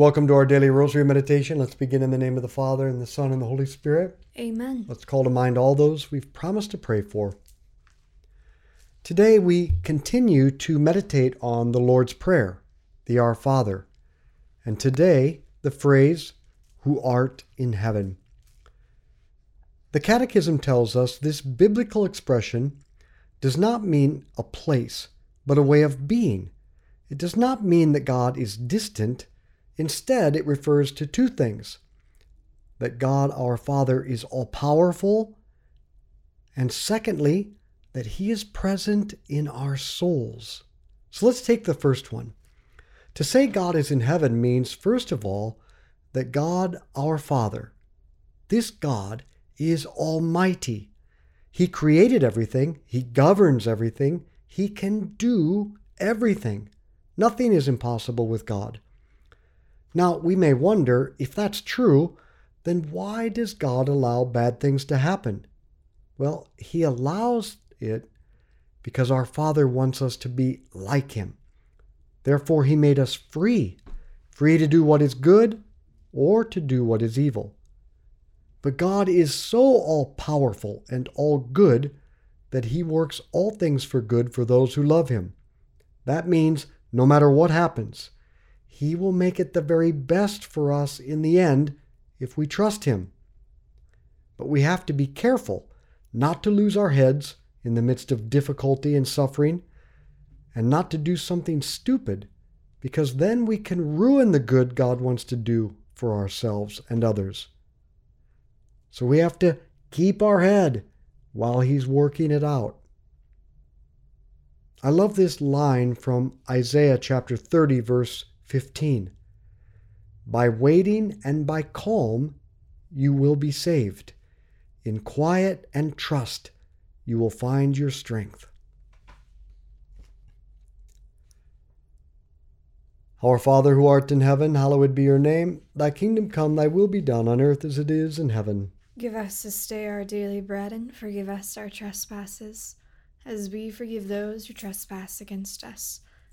Welcome to our daily rosary meditation. Let's begin in the name of the Father, and the Son, and the Holy Spirit. Amen. Let's call to mind all those we've promised to pray for. Today we continue to meditate on the Lord's Prayer, the Our Father, and today the phrase, Who art in heaven. The Catechism tells us this biblical expression does not mean a place, but a way of being. It does not mean that God is distant. Instead, it refers to two things that God our Father is all powerful, and secondly, that He is present in our souls. So let's take the first one. To say God is in heaven means, first of all, that God our Father, this God, is almighty. He created everything, He governs everything, He can do everything. Nothing is impossible with God. Now, we may wonder if that's true, then why does God allow bad things to happen? Well, He allows it because our Father wants us to be like Him. Therefore, He made us free, free to do what is good or to do what is evil. But God is so all powerful and all good that He works all things for good for those who love Him. That means no matter what happens, He will make it the very best for us in the end if we trust Him. But we have to be careful not to lose our heads in the midst of difficulty and suffering, and not to do something stupid, because then we can ruin the good God wants to do for ourselves and others. So we have to keep our head while He's working it out. I love this line from Isaiah chapter 30, verse 15. By waiting and by calm, you will be saved. In quiet and trust, you will find your strength. Our Father who art in heaven, hallowed be your name. Thy kingdom come, thy will be done on earth as it is in heaven. Give us this day our daily bread, and forgive us our trespasses, as we forgive those who trespass against us.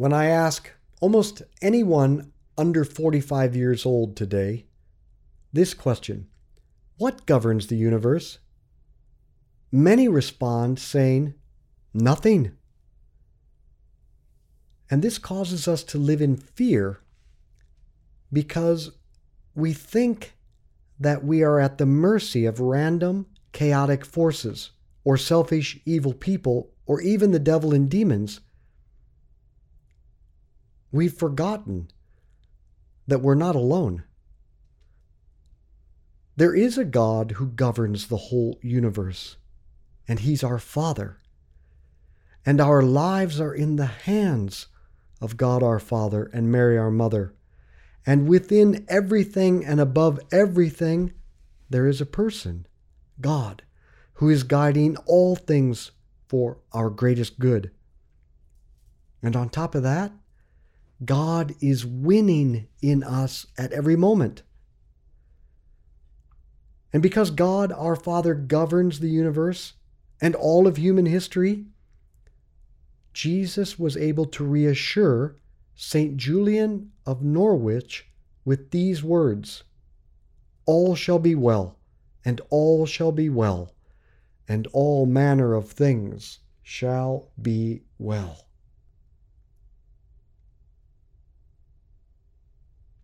When I ask almost anyone under 45 years old today this question What governs the universe? Many respond saying, Nothing. And this causes us to live in fear because we think that we are at the mercy of random, chaotic forces, or selfish, evil people, or even the devil and demons. We've forgotten that we're not alone. There is a God who governs the whole universe, and He's our Father. And our lives are in the hands of God our Father and Mary our Mother. And within everything and above everything, there is a person, God, who is guiding all things for our greatest good. And on top of that, God is winning in us at every moment. And because God our Father governs the universe and all of human history, Jesus was able to reassure St. Julian of Norwich with these words All shall be well, and all shall be well, and all manner of things shall be well.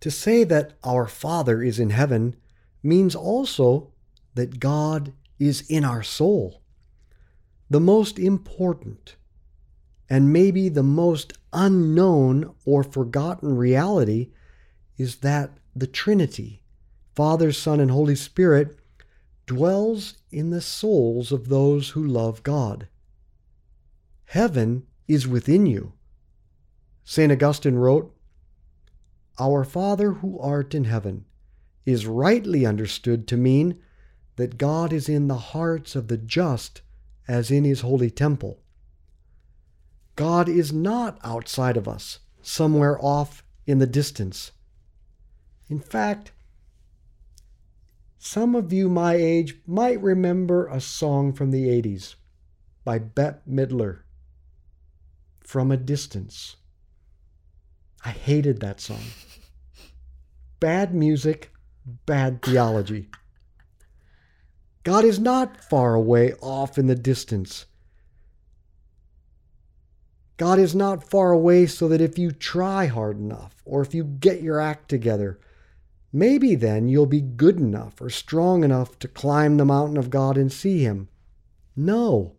To say that our Father is in heaven means also that God is in our soul. The most important and maybe the most unknown or forgotten reality is that the Trinity, Father, Son, and Holy Spirit, dwells in the souls of those who love God. Heaven is within you. St. Augustine wrote, Our Father who art in heaven is rightly understood to mean that God is in the hearts of the just as in his holy temple. God is not outside of us, somewhere off in the distance. In fact, some of you my age might remember a song from the 80s by Bette Midler, From a Distance. I hated that song. Bad music, bad theology. God is not far away off in the distance. God is not far away so that if you try hard enough or if you get your act together, maybe then you'll be good enough or strong enough to climb the mountain of God and see Him. No.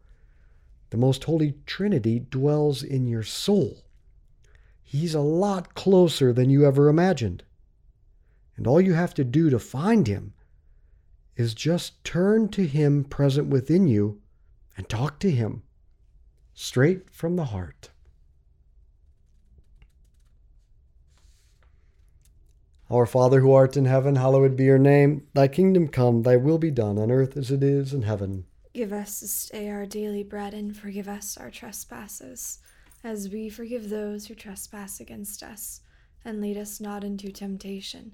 The most holy Trinity dwells in your soul. He's a lot closer than you ever imagined. And all you have to do to find Him is just turn to Him present within you and talk to Him straight from the heart. Our Father who art in heaven, hallowed be your name. Thy kingdom come, thy will be done on earth as it is in heaven. Give us this day our daily bread and forgive us our trespasses, as we forgive those who trespass against us. And lead us not into temptation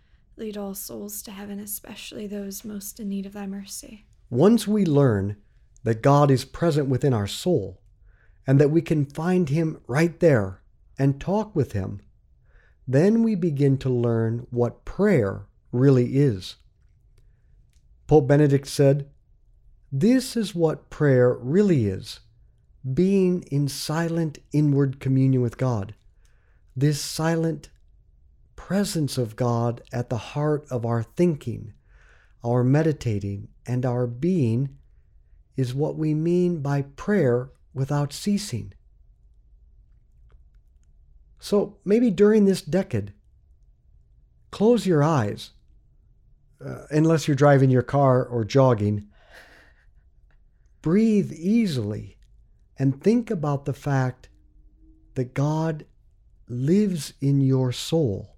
Lead all souls to heaven, especially those most in need of thy mercy. Once we learn that God is present within our soul and that we can find Him right there and talk with Him, then we begin to learn what prayer really is. Pope Benedict said, This is what prayer really is being in silent inward communion with God. This silent presence of God at the heart of our thinking, our meditating, and our being is what we mean by prayer without ceasing. So maybe during this decade, close your eyes, uh, unless you're driving your car or jogging. Breathe easily and think about the fact that God lives in your soul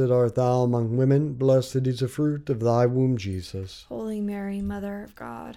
art thou among women, blessed is the fruit of thy womb, Jesus. Holy Mary, Mother of God,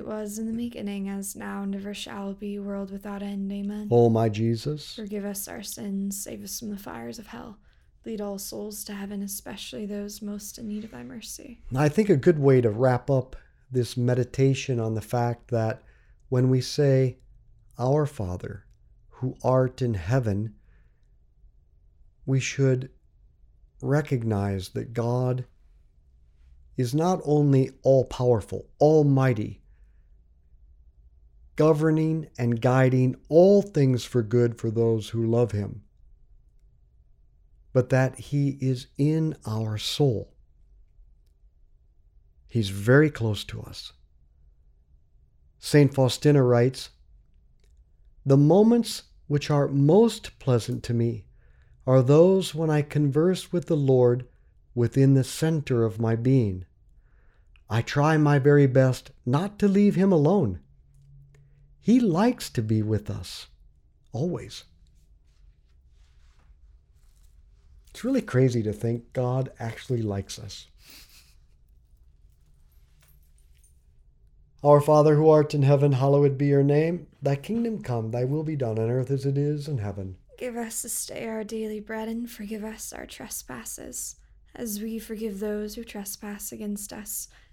was in the beginning, as now, and ever shall be, world without end. Amen. O my Jesus, Forgive us our sins, save us from the fires of hell. Lead all souls to heaven, especially those most in need of thy mercy. I think a good way to wrap up this meditation on the fact that when we say, Our Father, who art in heaven, we should recognize that God is not only all powerful, almighty, governing and guiding all things for good for those who love him, but that he is in our soul. He's very close to us. St. Faustina writes The moments which are most pleasant to me are those when I converse with the Lord within the center of my being. I try my very best not to leave him alone. He likes to be with us, always. It's really crazy to think God actually likes us. Our Father who art in heaven, hallowed be your name. Thy kingdom come, thy will be done on earth as it is in heaven. Give us this day our daily bread, and forgive us our trespasses, as we forgive those who trespass against us.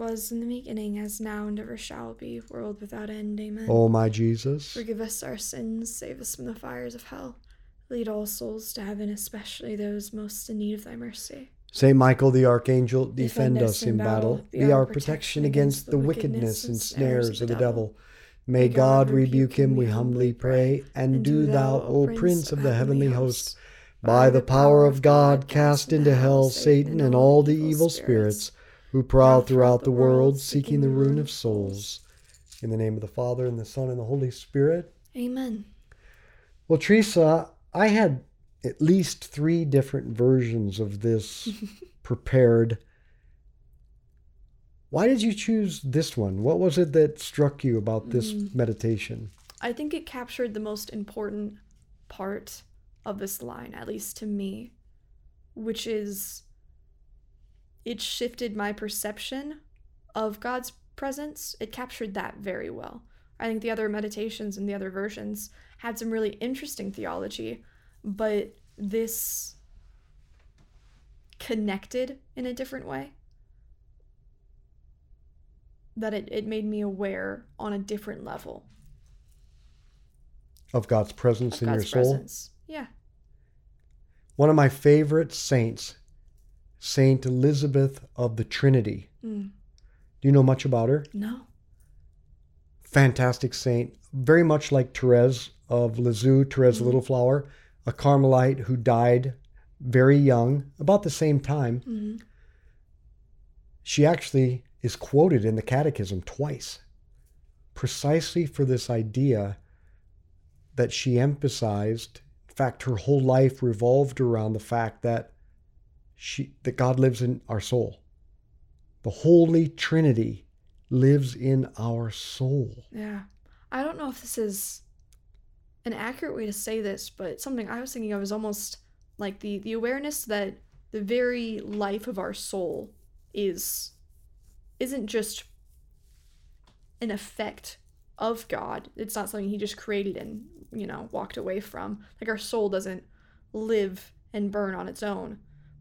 was in the beginning, as now, and ever shall be, world without end. Amen. O my Jesus, Forgive us our sins, save us from the fires of hell. Lead all souls to heaven, especially those most in need of thy mercy. Saint Michael the Archangel, defend, us in battle. Be our protection against the wickedness and snares of the devil. May God rebuke him, we humbly pray. And do thou, O Prince of the heavenly host, by the power of God, cast into hell Satan and all the evil spirits who prowl throughout the world, seeking the ruin of souls. In the name of the Father, and the Son, and the Holy Spirit. Amen. Well, Teresa, I had at least three different versions of this prepared. Why did you choose this one? What was it that struck you about this mm. meditation? I think it captured the most important part of this line, at least to me, which is it shifted my perception of God's presence. It captured that very well. I think the other meditations and the other versions had some really interesting theology, but this connected in a different way. That it, it made me aware on a different level Of God's presence of in God's your soul? presence. Yeah. One of my favorite saints, Saint Elizabeth of the Trinity. Mm. Do you know much about her? No. Fantastic saint, very much like Therese of Lisieux, Therese Mhm. Little Flower, a Carmelite who died very young, about the same time. hmm She actually is quoted in the Catechism twice, precisely for this idea that she emphasized. In fact, her whole life revolved around the fact that she that God lives in our soul. The Holy Trinity lives in our soul. Yeah. I don't know if this is an accurate way to say this, but something I was thinking of is almost like the the awareness that the very life of our soul is isn't just an effect of God. It's not something he just created and, you know, walked away from. Like our soul doesn't live and burn on its own,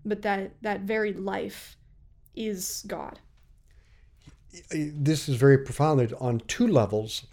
but that that very life is God. This is very profound on two levels.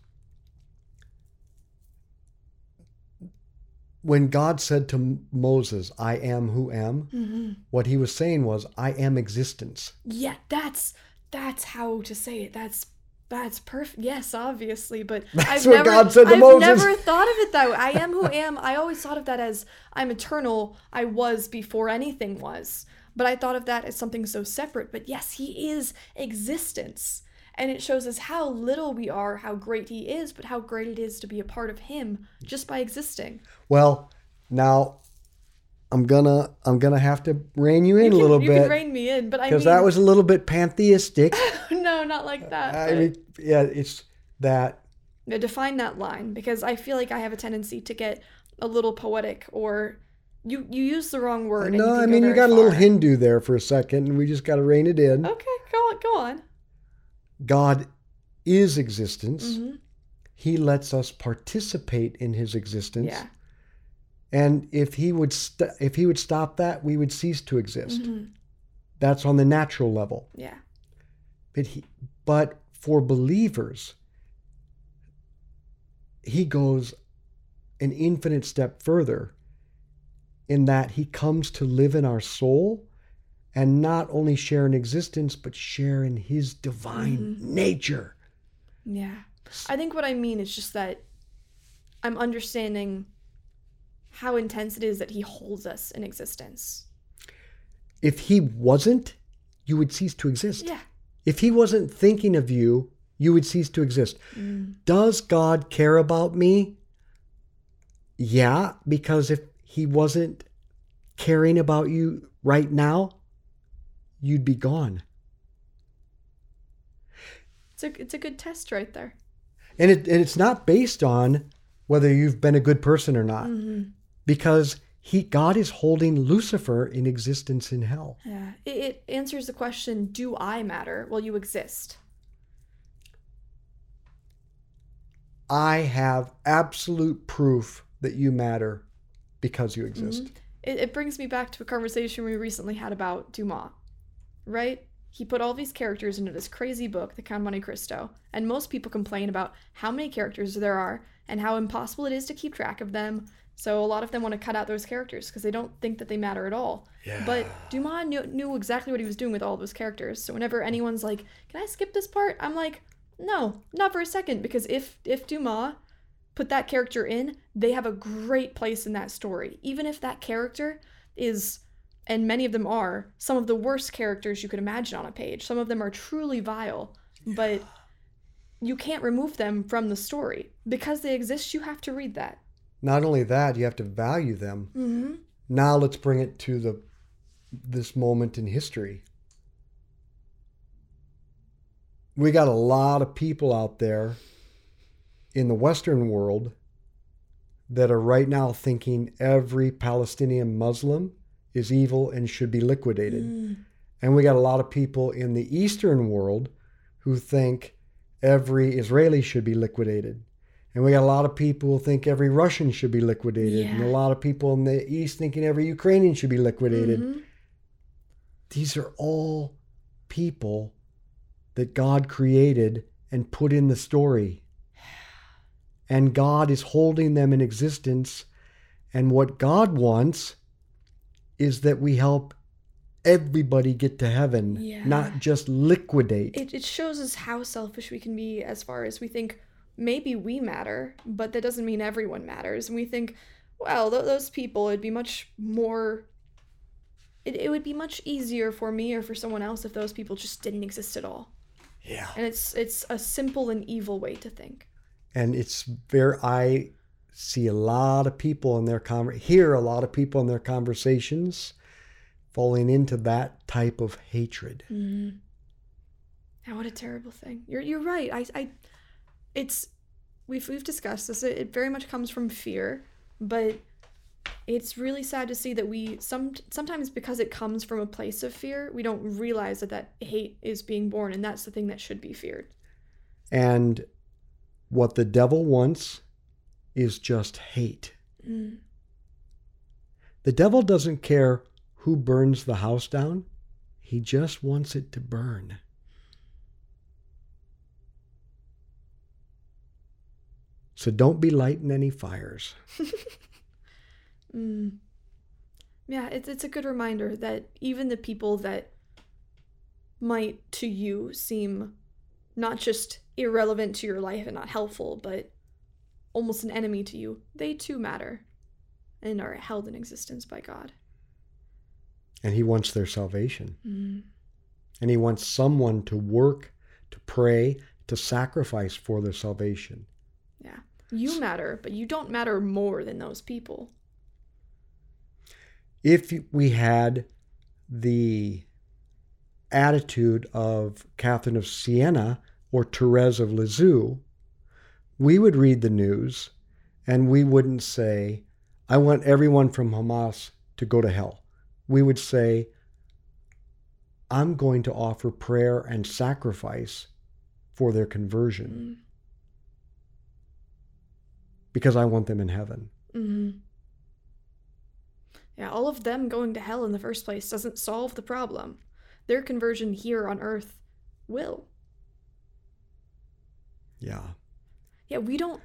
When God said to Moses, I am who am, Mm-hmm. what he was saying was, I am existence. Yeah, that's that's how to say it. That's that's perfect. Yes, obviously, but That's I've what never, God said to I've never thought of it that way. I am who I am. I always thought of that as I'm eternal. I was before anything was. But I thought of that as something so separate. But yes, he is existence. And it shows us how little we are, how great he is, but how great it is to be a part of him just by existing. Well, now I'm gonna I'm gonna have to rein you in you a can, little you can bit rein me in, but I mean, because that was a little bit pantheistic. no, not like that. I but- mean, yeah, it's that Now, define that line because I feel like I have a tendency to get a little poetic or you you use the wrong word. no, I mean you got a little. Hindu there for a second, and we just got to rein it in. Okay, go on, go on. God is existence. hmm He lets us participate in His existence. Yeah. And if He would st- if He would stop that, we would cease to exist. hmm That's on the natural level. Yeah. But he, but for believers, he goes an infinite step further in that he comes to live in our soul and not only share in existence, but share in his divine Mhm. nature. Yeah. I think what I mean is just that I'm understanding how intense it is that he holds us in existence. If he wasn't, you would cease to exist. Yeah. If he wasn't thinking of you, you would cease to exist. Mm. Does God care about me? Yeah, because if he wasn't caring about you right now, you'd be gone. It's a it's a good test right there. And it and it's not based on whether you've been a good person or not. Mm-hmm. Because he God is holding Lucifer in existence in hell. Yeah, it, it answers the question: Do I matter? Well, you exist. I have absolute proof that you matter because you exist. Mhm. It, it brings me back to a conversation we recently had about Dumas, right? He put all these characters into this crazy book, The Count of Monte Cristo, and most people complain about how many characters there are and how impossible it is to keep track of them. So a lot of them want to cut out those characters because they don't think that they matter at all. Yeah. But Dumas knew, knew exactly what he was doing with all those characters. So whenever anyone's like, "Can I skip this part?" I'm like, "No, not for a second, because if if Dumas put that character in, they have a great place in that story. Even if that character is and many of them are some of the worst characters you could imagine on a page. Some of them are truly vile, but you can't remove them from the story because they exist. You have to read that. Not only that, you have to value them. Mm-hmm. Now let's bring it to the this moment in history. We got a lot of people out there in the Western world that are right now thinking every Palestinian Muslim is evil and should be liquidated. Mm. And we got a lot of people in the Eastern world who think every Israeli should be liquidated. And we got a lot of people who think every Russian should be liquidated. And a lot of people in the East thinking every Ukrainian should be liquidated. Mhm. These are all people that God created and put in the story. And God is holding them in existence. And what God wants is that we help everybody get to heaven, Yeah. not just liquidate. It, it shows us how selfish we can be as far as we think maybe we matter, but that doesn't mean everyone matters. And we think, well, th- those people, it'd be much more. It, it would be much easier for me or for someone else if those people just didn't exist at all. yeah. And it's it's a simple and evil way to think. and it's very i see a lot of people in their conver- hear a lot of people in their conversations falling into that type of hatred Mm. Yeah, what a terrible thing. You're you're right. I I it's we've we've discussed this. It, it very much comes from fear, but it's really sad to see that we some sometimes because it comes from a place of fear, we don't realize that that hate is being born and that's the thing that should be feared. and what the devil wants is just hate Mm. the devil doesn't care who burns the house down he just wants it to burn so don't be lighting any fires Mm. Yeah, it's it's a good reminder that even the people that might to you seem not just irrelevant to your life and not helpful, but almost an enemy to you, they too matter and are held in existence by God. and he wants their salvation Mm. and he wants someone to work, to pray, to sacrifice for their salvation. Yeah. You matter, but you don't matter more than those people. If we had the attitude of Catherine of Siena or Therese of Lisieux, we would read the news and we wouldn't say, I want everyone from Hamas to go to hell. We would say, I'm going to offer prayer and sacrifice for their conversion Mm. Because I want them in heaven. hmm Yeah, all of them going to hell in the first place doesn't solve the problem. Their conversion here on earth will. Yeah. Yeah, we don't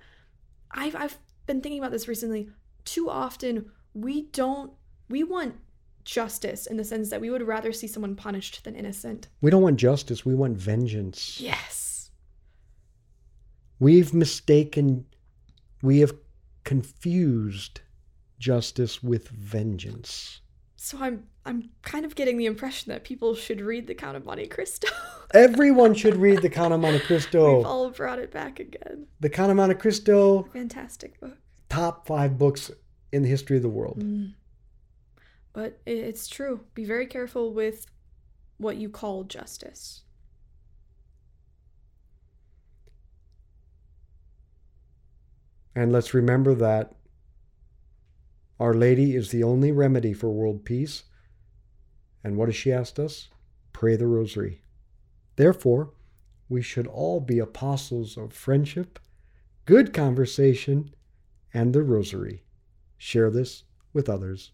I've I've been thinking about this recently. Too often we don't we want justice in the sense that we would rather see someone punished than innocent. We don't want justice, we want vengeance. Yes. We've mistaken, we have confused justice with vengeance. So I'm I'm kind of getting the impression that people should read The Count of Monte Cristo. Everyone should read The Count of Monte Cristo. We've all brought it back again. The Count of Monte Cristo, Fantastic book. top five books in the history of the world. Mm. But it's true. Be very careful with what you call justice. And let's remember that Our Lady is the only remedy for world peace. And what has she asked us? Pray the rosary. Therefore, we should all be apostles of friendship, good conversation, and the rosary. Share this with others.